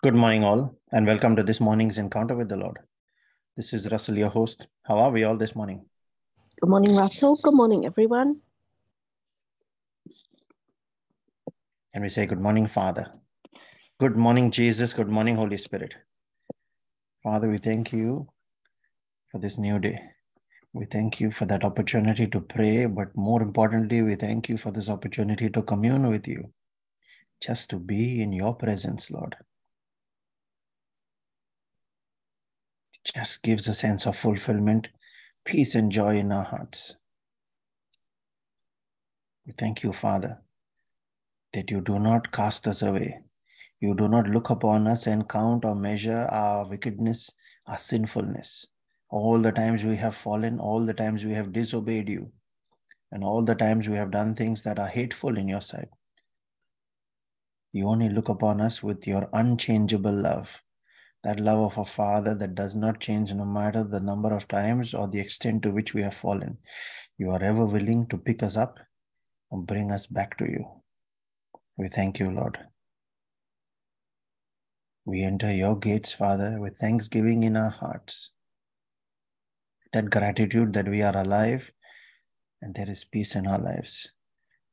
Good morning, all, and welcome to this morning's encounter with the Lord. This is Russell, your host. How are we all this morning? Good morning, Russell. Good morning, everyone. And we say, Good morning, Father. Good morning, Jesus. Good morning, Holy Spirit. Father, we thank you for this new day. We thank you for that opportunity to pray, but more importantly, we thank you for this opportunity to commune with you, just to be in your presence, Lord. Just gives a sense of fulfillment, peace, and joy in our hearts. We thank you, Father, that you do not cast us away. You do not look upon us and count or measure our wickedness, our sinfulness. All the times we have fallen, all the times we have disobeyed you, and all the times we have done things that are hateful in your sight. You only look upon us with your unchangeable love, that love of a father that does not change no matter the number of times or the extent to which we have fallen. You are ever willing to pick us up and bring us back to you. We thank you, Lord. We enter your gates, Father, with thanksgiving in our hearts. That gratitude that we are alive and there is peace in our lives.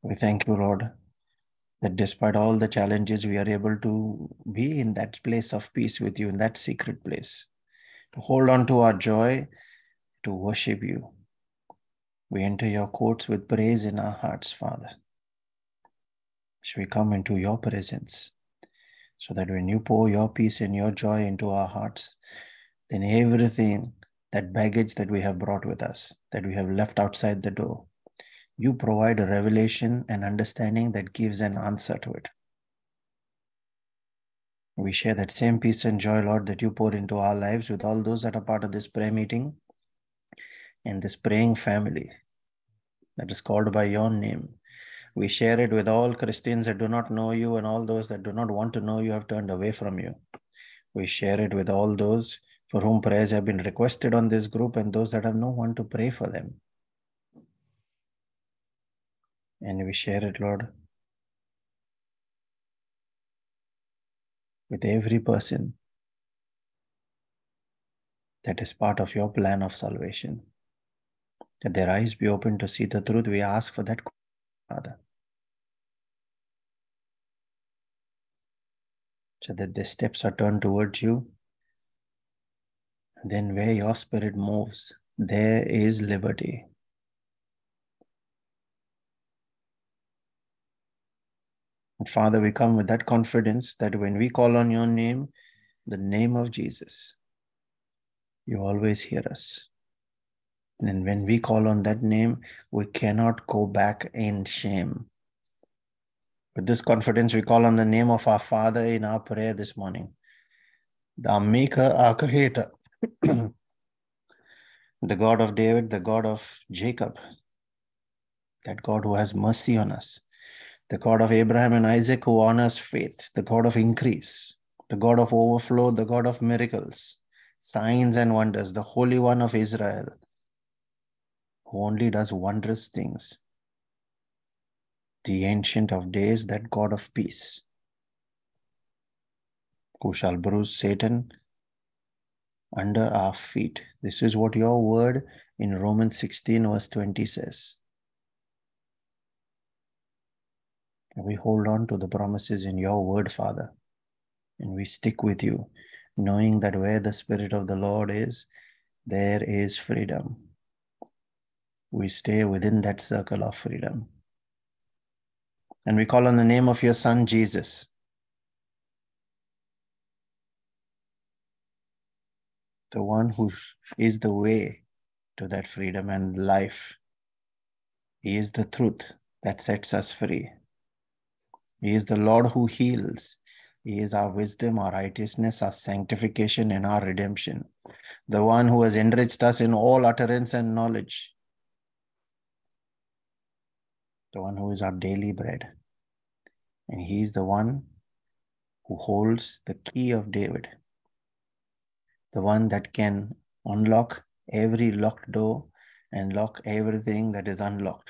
We thank you, Lord, that despite all the challenges, we are able to be in that place of peace with you, in that secret place, to hold on to our joy, to worship you. We enter your courts with praise in our hearts, Father. As we come into your presence, so that when you pour your peace and your joy into our hearts, then everything, that baggage that we have brought with us, that we have left outside the door, you provide a revelation and understanding that gives an answer to it. We share that same peace and joy, Lord, that you pour into our lives with all those that are part of this prayer meeting and this praying family that is called by your name. We share it with all Christians that do not know you and all those that do not want to know you have turned away from you. We share it with all those for whom prayers have been requested on this group and those that have no one to pray for them. And we share it, Lord, with every person that is part of your plan of salvation. That their eyes be open to see the truth. We ask for that, Father. So that their steps are turned towards you. And then where your spirit moves, there is liberty. And Father, we come with that confidence that when we call on your name, the name of Jesus, you always hear us. And when we call on that name, we cannot go back in shame. With this confidence, we call on the name of our Father in our prayer this morning, the Maker, our Creator, the God of David, the God of Jacob, that God who has mercy on us, the God of Abraham and Isaac who honors faith, the God of increase, the God of overflow, the God of miracles, signs and wonders, the Holy One of Israel, who only does wondrous things, the Ancient of Days, that God of peace, who shall bruise Satan under our feet. This is what your word in Romans 16, verse 20 says. We hold on to the promises in your word, Father, and we stick with you, knowing that where the Spirit of the Lord is, there is freedom. We stay within that circle of freedom. And we call on the name of your Son, Jesus. The one who is the way to that freedom and life. He is the truth that sets us free. He is the Lord who heals. He is our wisdom, our righteousness, our sanctification, and our redemption. The one who has enriched us in all utterance and knowledge. The one who is our daily bread. And he is the one who holds the key of David. The one that can unlock every locked door and lock everything that is unlocked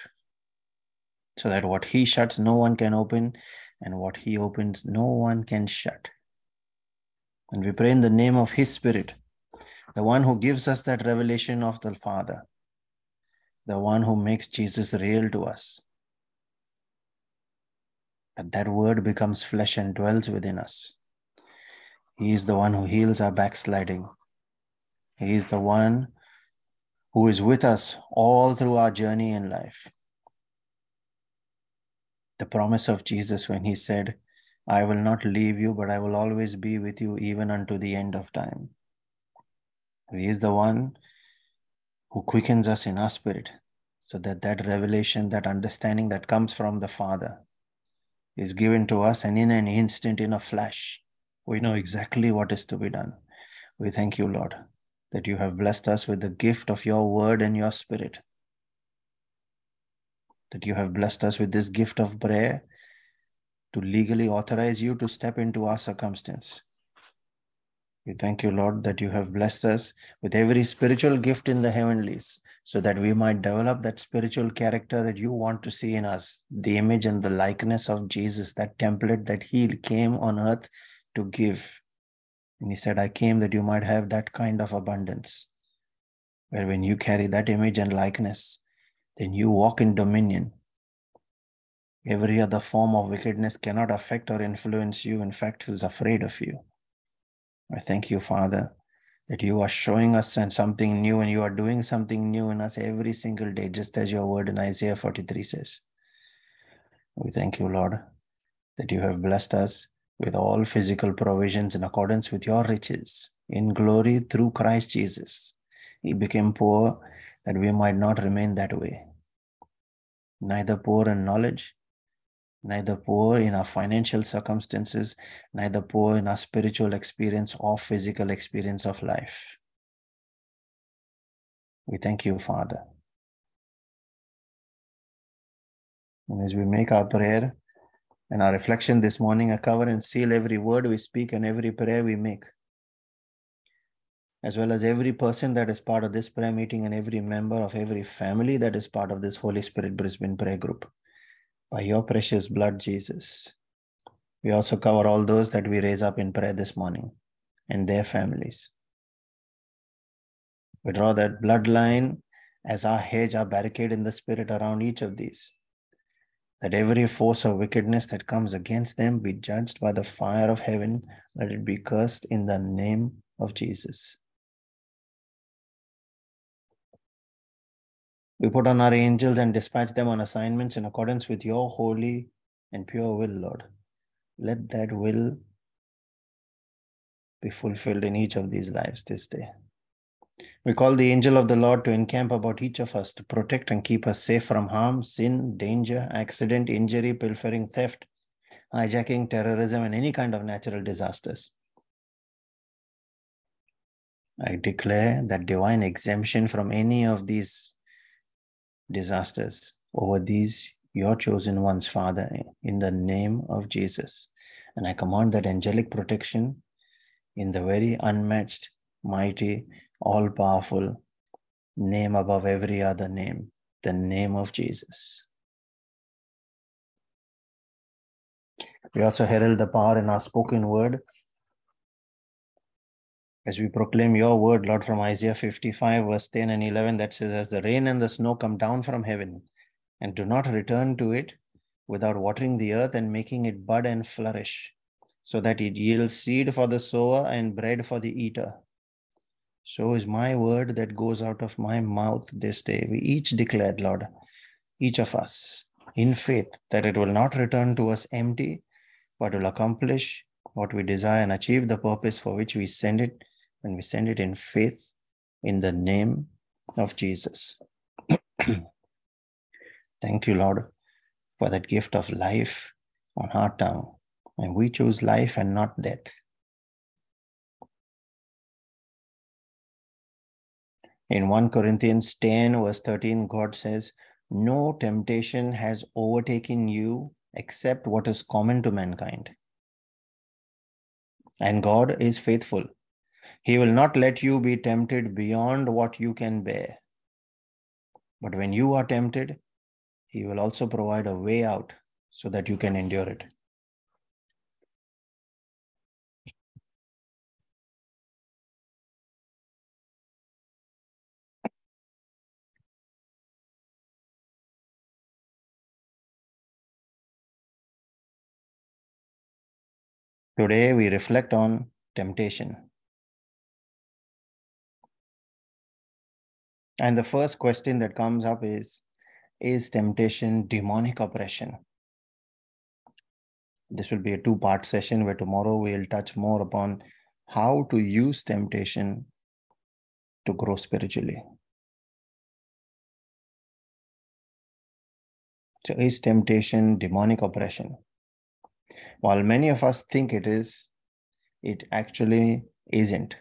so that what he shuts, no one can open, and what he opens, no one can shut. And we pray in the name of His Spirit, the one who gives us that revelation of the Father, the one who makes Jesus real to us. That that word becomes flesh and dwells within us. He is the one who heals our backsliding. He is the one who is with us all through our journey in life. The promise of Jesus when he said, I will not leave you, but I will always be with you even unto the end of time. He is the one who quickens us in our spirit so that that revelation, that understanding that comes from the Father is given to us and in an instant, in a flash, we know exactly what is to be done. We thank you, Lord, that you have blessed us with the gift of your word and your spirit. That you have blessed us with this gift of prayer to legally authorize you to step into our circumstance. We thank you, Lord, that you have blessed us with every spiritual gift in the heavenlies so that we might develop that spiritual character that you want to see in us, the image and the likeness of Jesus, that template that He came on earth to give. And He said, I came that you might have that kind of abundance, where when you carry that image and likeness, then you walk in dominion Every other form of wickedness cannot affect or influence you. In fact, is afraid of you. I thank you, Father, that you are showing us something new and you are doing something new in us every single day, just as your word in Isaiah 43 says. We thank you, Lord, that you have blessed us with all physical provisions in accordance with your riches in glory through Christ Jesus. He became poor that we might not remain that way, neither poor in knowledge neither poor in our financial circumstances, neither poor in our spiritual experience or physical experience of life. We thank you, Father. And as we make our prayer and our reflection this morning, I cover and seal every word we speak and every prayer we make, as well as every person that is part of this prayer meeting and every member of every family that is part of this Holy Spirit Brisbane prayer group by your precious blood, Jesus. We also cover all those that we raise up in prayer this morning and their families. We draw that bloodline as our hedge, our barricade in the spirit around each of these. That every force of wickedness that comes against them be judged by the fire of heaven. Let it be cursed in the name of Jesus. We put on our angels and dispatch them on assignments in accordance with your holy and pure will, Lord. Let that will be fulfilled in each of these lives this day. We call the angel of the Lord to encamp about each of us to protect and keep us safe from harm, sin, danger, accident, injury, pilfering, theft, hijacking, terrorism, and any kind of natural disasters. I declare that divine exemption from any of these disasters over these your chosen ones, Father, in the name of Jesus. And I command that angelic protection in the very unmatched, mighty, all powerful name above every other name, the name of Jesus. We also herald the power in our spoken word as we proclaim your word, Lord, from Isaiah 55, verse 10 and 11, that says, As the rain and the snow come down from heaven and do not return to it without watering the earth and making it bud and flourish, so that it yields seed for the sower and bread for the eater. So is my word that goes out of my mouth this day. We each declared, Lord, each of us, in faith, that it will not return to us empty, but will accomplish what we desire and achieve the purpose for which we send it and we send it in faith in the name of Jesus. Thank you, Lord, for that gift of life on our tongue. And we choose life and not death. In 1 Corinthians 10, verse 13, God says, No temptation has overtaken you except what is common to mankind. And God is faithful. He will not let you be tempted beyond what you can bear. But when you are tempted, He will also provide a way out so that you can endure it. Today, we reflect on temptation. And the first question that comes up is Is temptation demonic oppression? This will be a two part session where tomorrow we'll touch more upon how to use temptation to grow spiritually. So, is temptation demonic oppression? While many of us think it is, it actually isn't.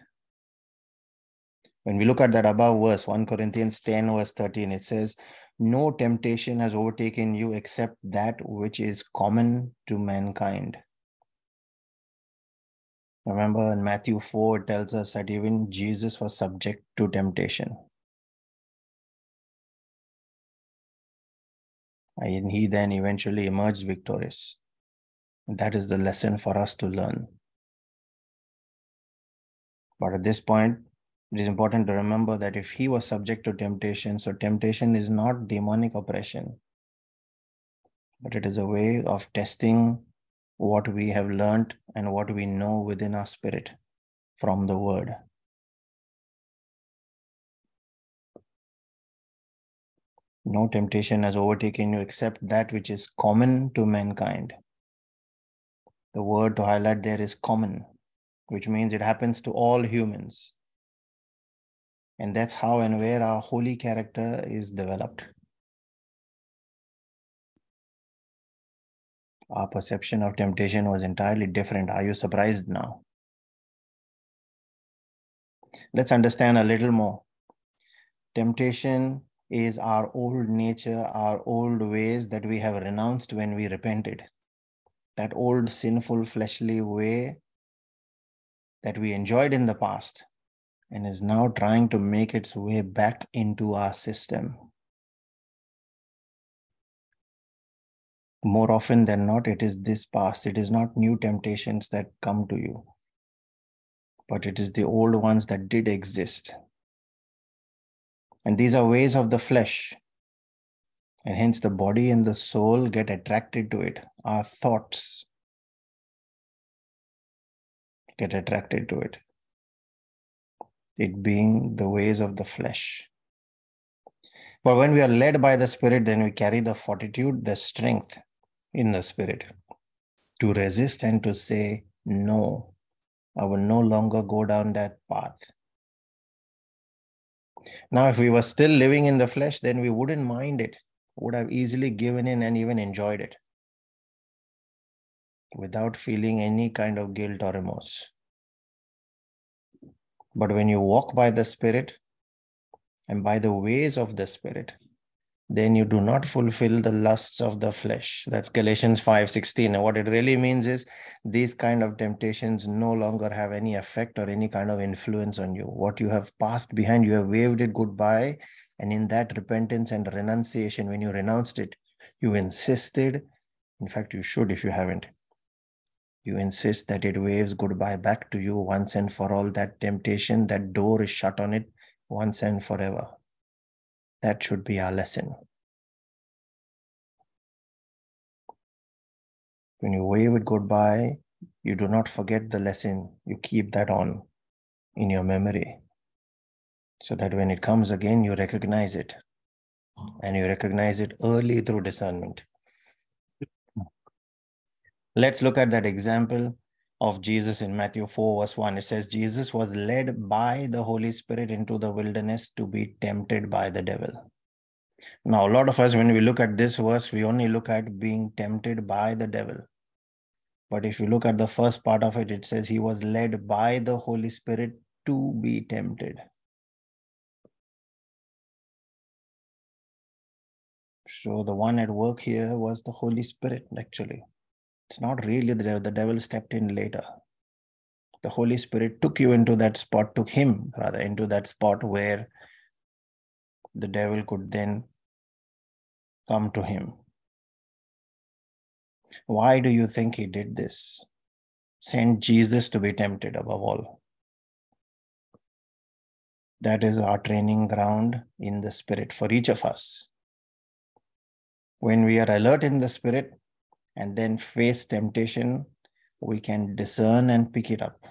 When we look at that above verse, 1 Corinthians 10, verse 13, it says, No temptation has overtaken you except that which is common to mankind. Remember in Matthew 4, it tells us that even Jesus was subject to temptation. And he then eventually emerged victorious. That is the lesson for us to learn. But at this point, it is important to remember that if he was subject to temptation, so temptation is not demonic oppression, but it is a way of testing what we have learned and what we know within our spirit from the word. No temptation has overtaken you except that which is common to mankind. The word to highlight there is common, which means it happens to all humans. And that's how and where our holy character is developed. Our perception of temptation was entirely different. Are you surprised now? Let's understand a little more. Temptation is our old nature, our old ways that we have renounced when we repented that old sinful fleshly way that we enjoyed in the past and is now trying to make its way back into our system. More often than not, it is this past. It is not new temptations that come to you, but it is the old ones that did exist. And these are ways of the flesh and hence the body and the soul get attracted to it. Our thoughts get attracted to it. It being the ways of the flesh. But when we are led by the Spirit, then we carry the fortitude, the strength in the Spirit to resist and to say, No, I will no longer go down that path. Now, if we were still living in the flesh, then we wouldn't mind it would have easily given in and even enjoyed it without feeling any kind of guilt or remorse. But when you walk by the Spirit and by the ways of the Spirit, then you do not fulfill the lusts of the flesh. That's Galatians 5:16. And what it really means is these kind of temptations no longer have any effect or any kind of influence on you. What you have passed behind, you have waved it goodbye. And in that repentance and renunciation, when you renounced it, you insisted, in fact, you should if you haven't. You insist that it waves goodbye back to you once and for all. That temptation, that door is shut on it once and forever. That should be our lesson. When you wave it goodbye, you do not forget the lesson. You keep that on in your memory so that when it comes again, you recognize it. And you recognize it early through discernment. Let's look at that example of Jesus in Matthew 4, verse 1. It says, Jesus was led by the Holy Spirit into the wilderness to be tempted by the devil. Now, a lot of us, when we look at this verse, we only look at being tempted by the devil. But if you look at the first part of it, it says he was led by the Holy Spirit to be tempted. So the one at work here was the Holy Spirit, actually. It's not really the devil. The devil stepped in later. The Holy Spirit took you into that spot, took him rather into that spot where the devil could then come to him. Why do you think he did this? Sent Jesus to be tempted above all. That is our training ground in the spirit for each of us. When we are alert in the spirit, and then face temptation, we can discern and pick it up.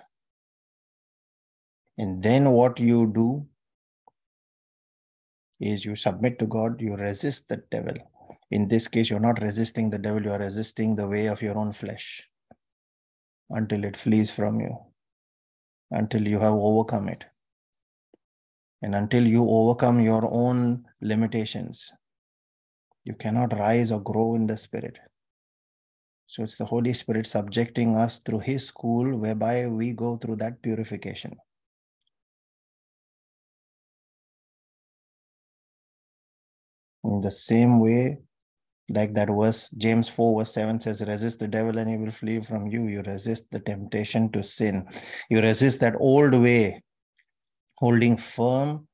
And then what you do is you submit to God, you resist the devil. In this case, you're not resisting the devil, you're resisting the way of your own flesh until it flees from you, until you have overcome it. And until you overcome your own limitations, you cannot rise or grow in the Spirit. So it's the Holy Spirit subjecting us through His school, whereby we go through that purification. In the same way, like that verse, James 4, verse 7 says, Resist the devil and he will flee from you. You resist the temptation to sin. You resist that old way, holding firm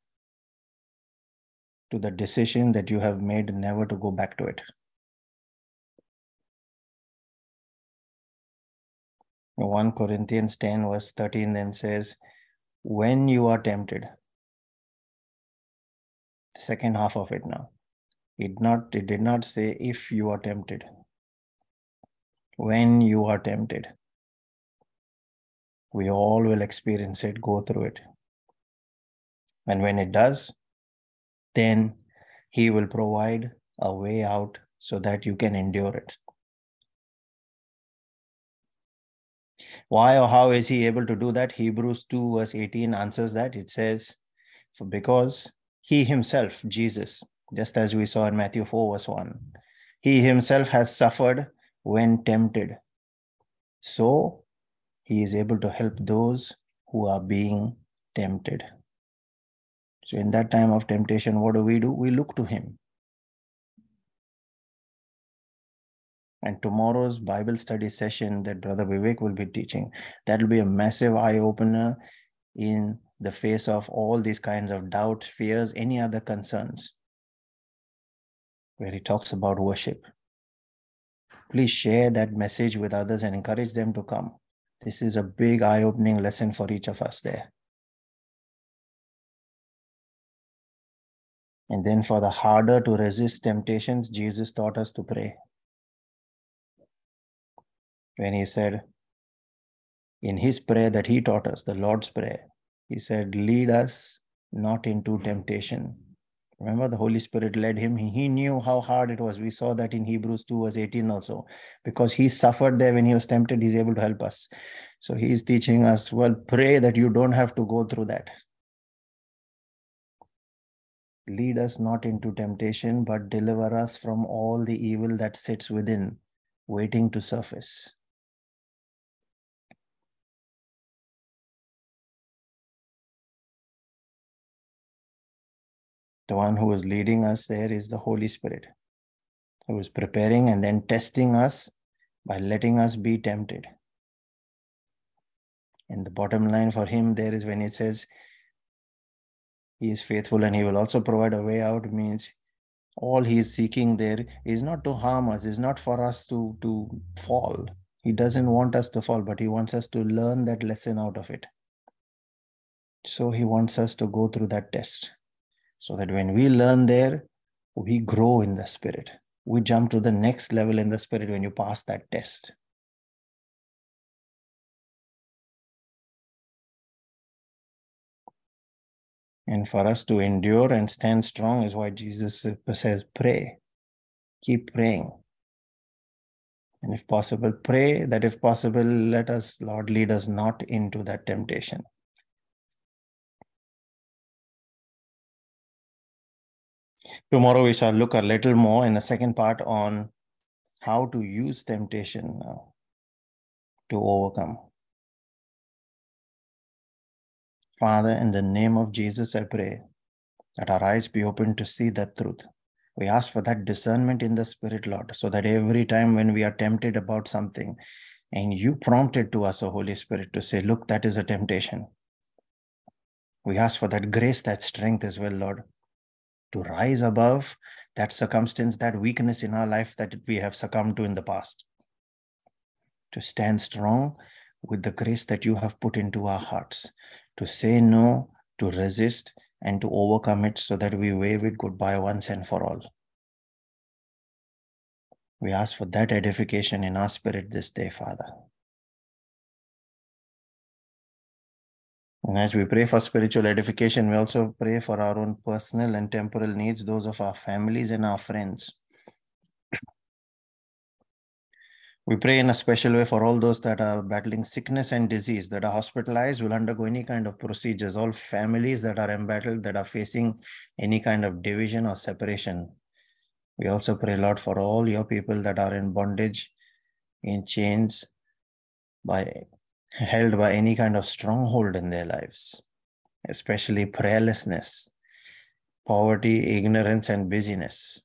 to the decision that you have made never to go back to it. 1 Corinthians 10, verse 13 then says, When you are tempted, second half of it now. It not it did not say if you are tempted. When you are tempted. We all will experience it, go through it. And when it does, then he will provide a way out so that you can endure it. Why or how is he able to do that? Hebrews 2, verse 18 answers that. It says, For because he himself, Jesus, just as we saw in Matthew 4, verse 1, he himself has suffered when tempted. So he is able to help those who are being tempted. So, in that time of temptation, what do we do? We look to him. And tomorrow's Bible study session that Brother Vivek will be teaching, that will be a massive eye opener in the face of all these kinds of doubts, fears, any other concerns, where he talks about worship. Please share that message with others and encourage them to come. This is a big eye opening lesson for each of us there. And then, for the harder to resist temptations, Jesus taught us to pray when he said in his prayer that he taught us, the Lord's Prayer, he said, Lead us not into temptation. Remember, the Holy Spirit led him. He knew how hard it was. We saw that in Hebrews 2, verse 18 also. Because he suffered there when he was tempted, he's able to help us. So he's teaching us, well, pray that you don't have to go through that. Lead us not into temptation, but deliver us from all the evil that sits within, waiting to surface. The one who is leading us there is the Holy Spirit, who is preparing and then testing us by letting us be tempted. And the bottom line for him there is when it says, He is faithful and He will also provide a way out, means all He is seeking there is not to harm us, is not for us to, to fall. He doesn't want us to fall, but He wants us to learn that lesson out of it. So He wants us to go through that test so that when we learn there, we grow in the spirit. We jump to the next level in the spirit when you pass that test. And for us to endure and stand strong is why Jesus says, pray. Keep praying. And if possible, pray that if possible, let us, Lord, lead us not into that temptation. Tomorrow we shall look a little more in the second part on how to use temptation to overcome. Father, in the name of Jesus, I pray that our eyes be open to see that truth. We ask for that discernment in the Spirit, Lord, so that every time when we are tempted about something and you prompted to us, O Holy Spirit, to say, Look, that is a temptation. We ask for that grace, that strength as well, Lord, to rise above that circumstance, that weakness in our life that we have succumbed to in the past. To stand strong with the grace that you have put into our hearts, to say no, to resist, and to overcome it so that we wave it goodbye once and for all. We ask for that edification in our spirit this day, Father. And as we pray for spiritual edification, we also pray for our own personal and temporal needs, those of our families and our friends. We pray in a special way for all those that are battling sickness and disease, that are hospitalized, will undergo any kind of procedures, all families that are embattled, that are facing any kind of division or separation. We also pray, Lord, for all your people that are in bondage, in chains, by held by any kind of stronghold in their lives, especially prayerlessness, poverty, ignorance, and busyness,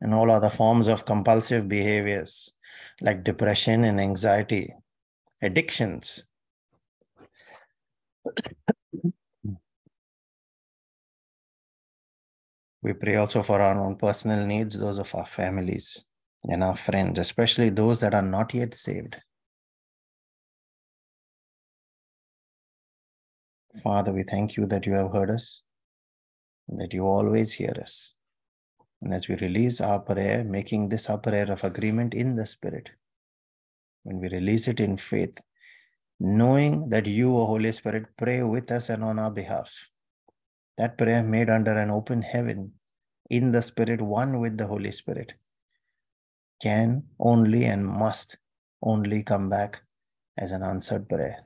and all other forms of compulsive behaviors like depression and anxiety, addictions. We pray also for our own personal needs, those of our families and our friends, especially those that are not yet saved. Father, we thank you that you have heard us, that you always hear us. And as we release our prayer, making this our prayer of agreement in the Spirit, when we release it in faith, knowing that you, O Holy Spirit, pray with us and on our behalf, that prayer made under an open heaven, in the Spirit, one with the Holy Spirit, can only and must only come back as an answered prayer.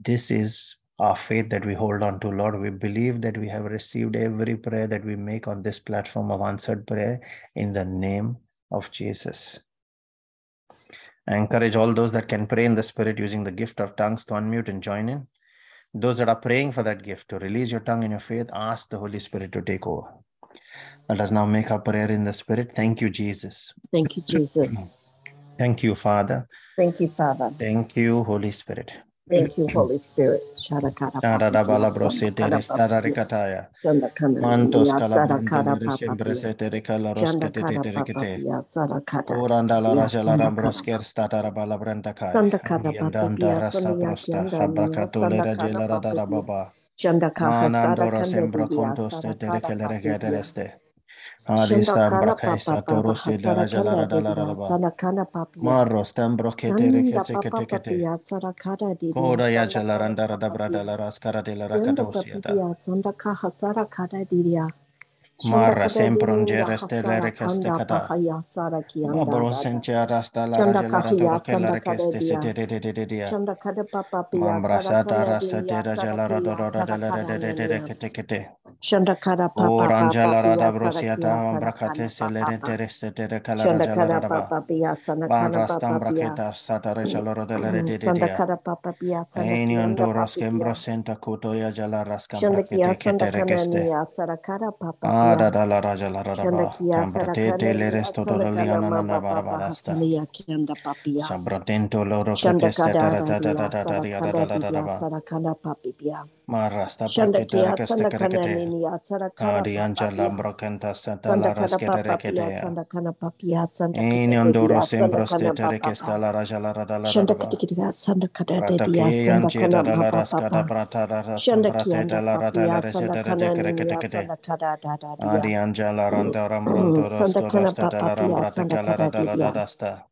This is our faith that we hold on to, Lord. We believe that we have received every prayer that we make on this platform of answered prayer in the name of Jesus. I encourage all those that can pray in the Spirit using the gift of tongues to unmute and join in. Those that are praying for that gift to release your tongue in your faith, ask the Holy Spirit to take over. Let us now make our prayer in the Spirit. Thank you, Jesus. Thank you, Jesus. Thank you, Father. Thank you, Father. Thank you, Holy Spirit. Thank you, Holy Spirit. Sharakara Shadadabala brosete restara ricataya. Mantos sempre sete recala roscete terekete. Oranda la rajala rambrosker statara bala brandakaya. Yandanda rasta prosta. Habrakatule rajela radara baba. Manandoro sembro contos te terekele regete reste. Adista brakaista toroste de rajala radala raba. Marro stambro kete rekete kete kete. Koda ya jala randa rada brada la raskara de la rakatosiata. Marra sempre un gereste le requeste kada. Mabro sentia rasta la rajala rada roke la requeste de de de de dia. Mambra sata rasa de rajala rada rada de la de de de de kete kete. Shandakara O papa papa rada pia brosiata sarakia mambrakate se le de de kala rada ba. papa pia Ban sanakana rastam papa pia braketa sata rajala rada le de de dia. Sandakara papa pia Aini sanakianda andoros papa kembro pia senta kuto ya jala raskam Shandakia brakete kete sandakana regeste. niya sarakara papa Ada pia dala raja la rada ba. Shandakia Kambrate te sarakana le niya resto to sanakana liana mama nanda papa barabarasta. hasaniya kianda papia Sabratento loro koteste Shandakara tara tata dia tata tata yada sarakanda dala rada dia ba. sarakana papi pia Marasta brakete Shandakia regeste sandakana kerekete. niya sarakara Adi papa anja la pia brokenta santa la Sandakana raskete papa pia rekete ya. sandakana papia Aini sandakata andoro dia sembro sandakana stete papa rekesta pa la raja la rada la rada ba. shandakata sandakata dia Ratake anje da sandakana da la papa raskada papa brata da da sambrate da shandakianda la rada la papia rejete de sandakana kerekete niya kete. sandakata da da dia Adi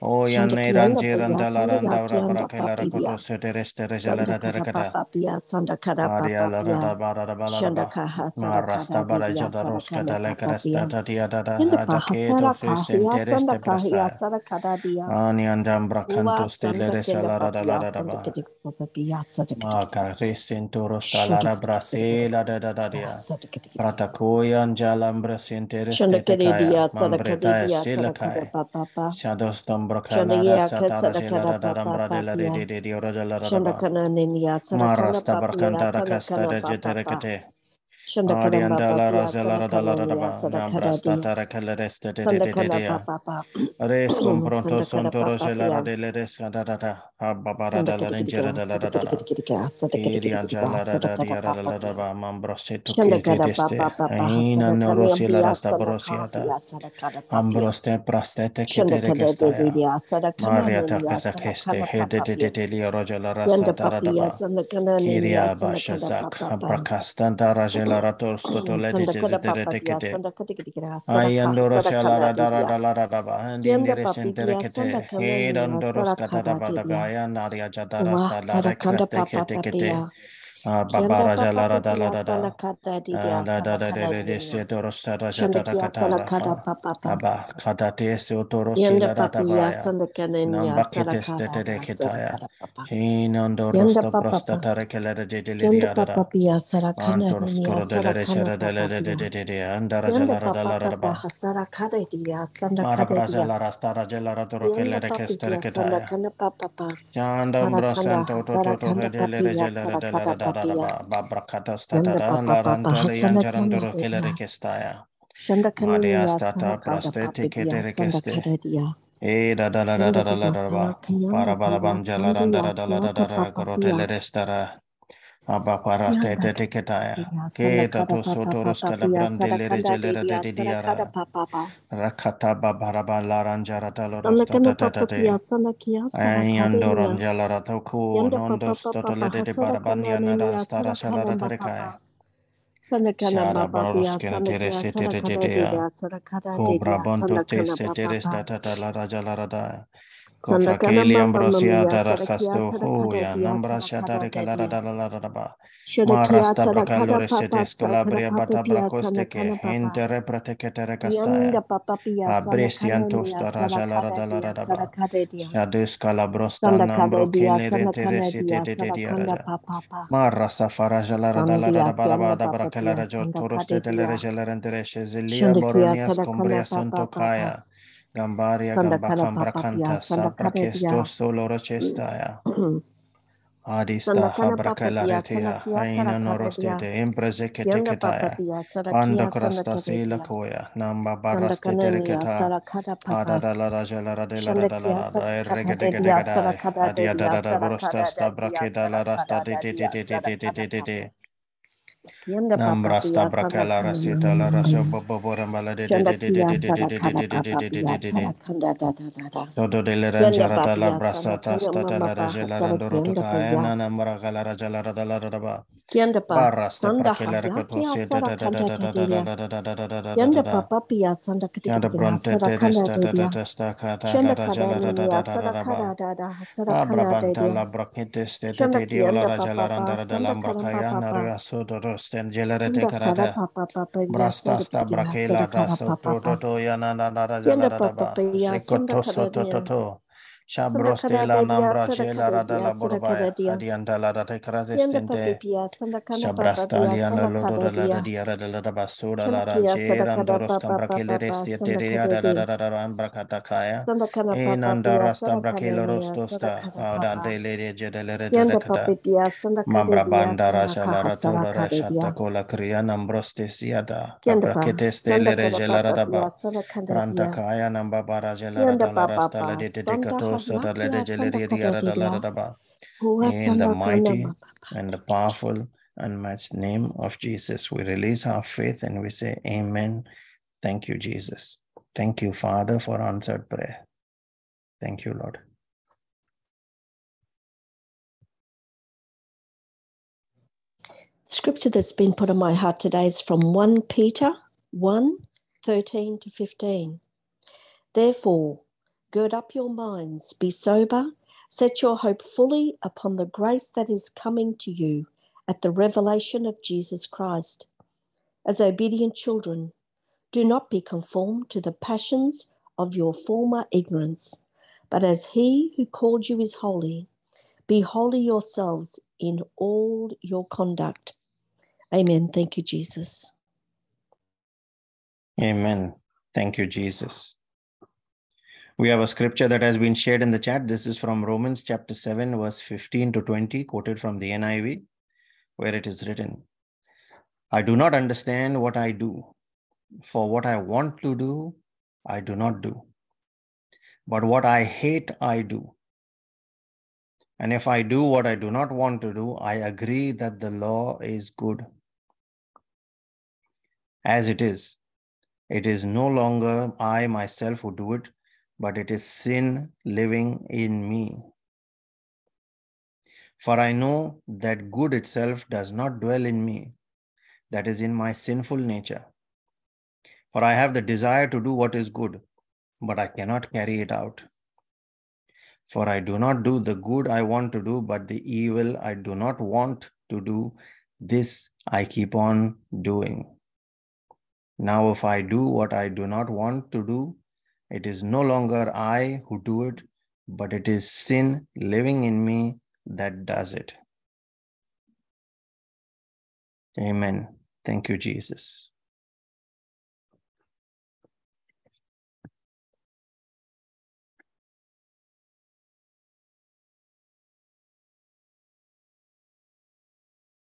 Angela Randa Rambronto Rosto sandakana Rosta de papa la pia Rambrata Calara sandakata de la dia Rasta. O Yanne shandakianda Rangi pia Randa la Randa sandakianda Rabraca la papia Racoto Sedereste Regela de sandakata Recada. papa pia sandakata Adia papa la pia Rada Bara da Balaraba. shandakaha Marasta sadakata dia Baraja da Rosca sadakana de la papa Cresta pia Tadia da Yanda Hada Keto bahasara Fist kahia sanda Intereste kahia Brasta. sara kadadia. Ani Ua Cantos de sanda Leresa kenda la Rada la papia Rada sanda Ba. kedi papia sanda kedi Ma Carresinto Rosta shanda la kedi kedi Brasela de Dadia. sanda kedi kedi Pratakoyan Jalambras shanda Intereste kedi Tekaya. dia sara kedi Mambretaya dia sara kada Silakai. papa Shadows shanda Tombrocalara ya Satara kasada kada Gelara papa Dambradella papia de Diorajala shanda Radaba kana niya sara kana Marasta papia sanda Casta kana de papa Jeterecate shanda kana Adiandala papia Razela de Res compronto de Mambroseto. Ambroste Prastete Shanda kada de de de, Maria ne ya, Takata sada Keste kana pa Hede pa de pi. Delia Rogela Rasa Yanda pa pi ya, Taradaba sada kana ne ya, Kiria sada kada pa Bashazak pa pa. Abrakastanta Rajela dara tos toto leti tere tekete. Ay andoro shala ra dara dala ra daba handi nere sentere kete. He andoro skata daba daba ayan aria jada rasta dara kete kete kete. Yanda brasanta to to to to de le de le de le de ba babrakata pia. restara Aba paraste Yanda te kada teketaya dia ke da sarakada to papa sotorus papa kala pia brandele sarakanda rejele dia redede sarakada diara papa papa. Rakata babaraba laranjara Sanda talorosta kana da da da papa pia de sanda kia sarakade Ayandoran nia. jalara toku Yanda papa nondos papa papa totolede de hasarakanda barabanya nada nia stara sarakada shalara papa. terekai. Sanakana Shara baba dia baroskina sanakia terese sanakana teretea. dia sanakana Cobra dia bonto sanakana tese baba teresta ba tata la rajalara da. Cofra sanakana keli baba ambrosia mamia dara sanakia casto sanakana huya dia nambra sanakana shatare calara dia dala la ba. Shanakia Marasta sanakana bracalore papa setes sanakana calabria papa bata pia bracoste sanakana que papa interprete que Yanda terecastaya. papa pia sanakana Abresiantos dia tarajalara sanakana dala dia ba. sanakana dia Shadus calabrosta sanakana nambro dia kele sanakana renteresi te dia te te sanakana Kofakeli ambrosia darakasto hoya nambrasha darekalara dalalaraba. Marasta bakalore setes calabria batabracoste que intere protecatere castaya. Abresiantos darajalara dalalaraba. Shades calabrosta nambro kele de teresite de diaraja. Marra da dalalaraba dabracalara toroste de delerejalara entereshe zilia boronias combrias antokaya sandakana kesto dia solo rochestaya. Adista Sandakana papa habrakela pia retia. sanakia Aina norostete impreze Yanda papa keteketaya. pia Panda sandakana sila koya. Namba baraste tereketa. sarakana Ada papa da la ra jalara de la ra da la Shandakia ra da sarakana dia regedegedegadai. sarakana Adia da da da brosta sarakana stabra dia keda la rasta de de de de de de de de de. Papa Yanda papa Nambrasta pia brakala sandakana rasita la rasho boborambala de de de de de Shandakia de de de de sarakana de de de papa de de pia de de de sarakana da da da da Todo de le Yanda ranjara da la papia brasa sanakana tasta da mama la pa reje la randoro to hasarakianda kaya paya na namara gala raja la rada la rada ba Kianda pa barasta sanda prakela hayaki rekato se da asara da da da kanda da da da da kadeya. da da da da da da da da Yanda da pa papia sanda Yada kadikidigina bronte asara de kanda desta da da dedia. desta ka da da Shanda da jala da da kadanini da da da asara da ba kada da da asara kanda Abrabanta dedia. la braketes de de Shanda de de la kianda raja la papa pa randara de sanda kada lambrakaya papa pa. Prosten Jelerete Karada Brasta Stabrakela Daso Toto Yana Nara Janaraba Shikotoso Toto Shabros de la Nambra, Shela Rada la Borobaya, Adianta la Data Carazestente, Shabrastalia, la Lodo de la Diara de la Basura, la Ranchera, and Doros Cambracele Restia, la Rada Rambracatacaya, Enanda Rasta Bracelo Rostosta, Dante Lady Jedelere, Mambra Banda Raja, la Ratula Raja, Tacola Crian, Ambrostesiada, Abracetes de Lere Ranta, Rantacaya, Nambabara Gelarada, Rasta, la Dedicators de dedicato so da le de Sandahayakia jeleria diara da la Sandakadadia radaba Hua in the mighty and the Thank you, Jesus. powerful and matched name of Jesus we release our faith and we say amen. Thank you Jesus. Thank you father for answered prayer. Thank you lord. Scripture that's been put on my heart today is from 1 Peter 1 13 to 15. Therefore, gird up your minds, be sober, set your hope fully upon the grace that is coming to you at the revelation of Jesus Christ. As obedient children, do not be conformed to the passions of your former ignorance, but as he who called you is holy, be holy yourselves in all your conduct. Amen. Thank you, Jesus. amen thank you Jesus we have a scripture that has been shared in the chat. This is from Romans chapter 7 verse 15 to 20 quoted from the NIV where it is written I do not understand what I do for what I want to do I do not do. But what I hate I do. And if I do what I do not want to do, I agree that the law is good. As it is, it is no longer I myself who do it, but it is sin living in me. For I know that good itself does not dwell in me, that is in my sinful nature. For I have the desire to do what is good, but I cannot carry it out. For I do not do the good I want to do, but the evil I do not want to do, this I keep on doing. Now, if I do what I do not want to do, it is no longer I who do it, but it is sin living in me that does it. Amen. Thank you, Jesus.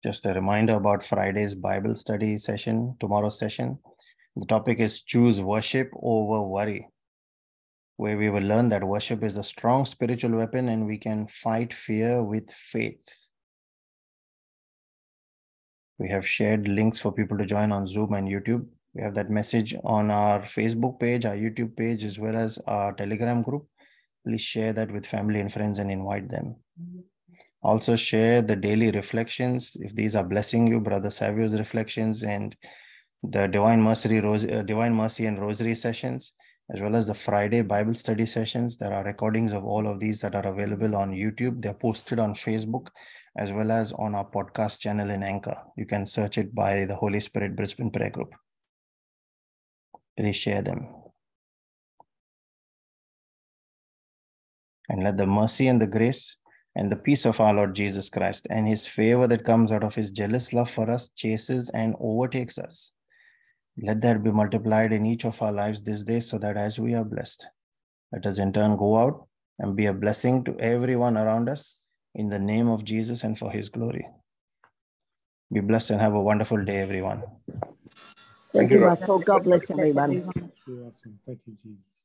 Just a reminder about Friday's Bible study session, tomorrow's session. The topic is choose worship over worry, where we will learn that worship is a strong spiritual weapon and we can fight fear with faith. We have shared links for people to join on Zoom and YouTube. We have that message on our Facebook page, our YouTube page, as well as our Telegram group. Please share that with family and friends and invite them. Also, share the daily reflections. If these are blessing you, Brother Savio's reflections and the Divine Mercy, Rose, uh, Divine Mercy and Rosary sessions, as well as the Friday Bible study sessions. There are recordings of all of these that are available on YouTube. They're posted on Facebook as well as on our podcast channel in Anchor. You can search it by the Holy Spirit Brisbane Prayer Group. Please share them. And let the mercy and the grace and the peace of our Lord Jesus Christ and his favor that comes out of his jealous love for us chases and overtakes us. Let that be multiplied in each of our lives this day so that as we are blessed, let us in turn go out and be a blessing to everyone around us in the name of Jesus and for his glory. Be blessed and have a wonderful day, everyone. Thank you, Russell. God bless everyone. Awesome. Thank you, Jesus.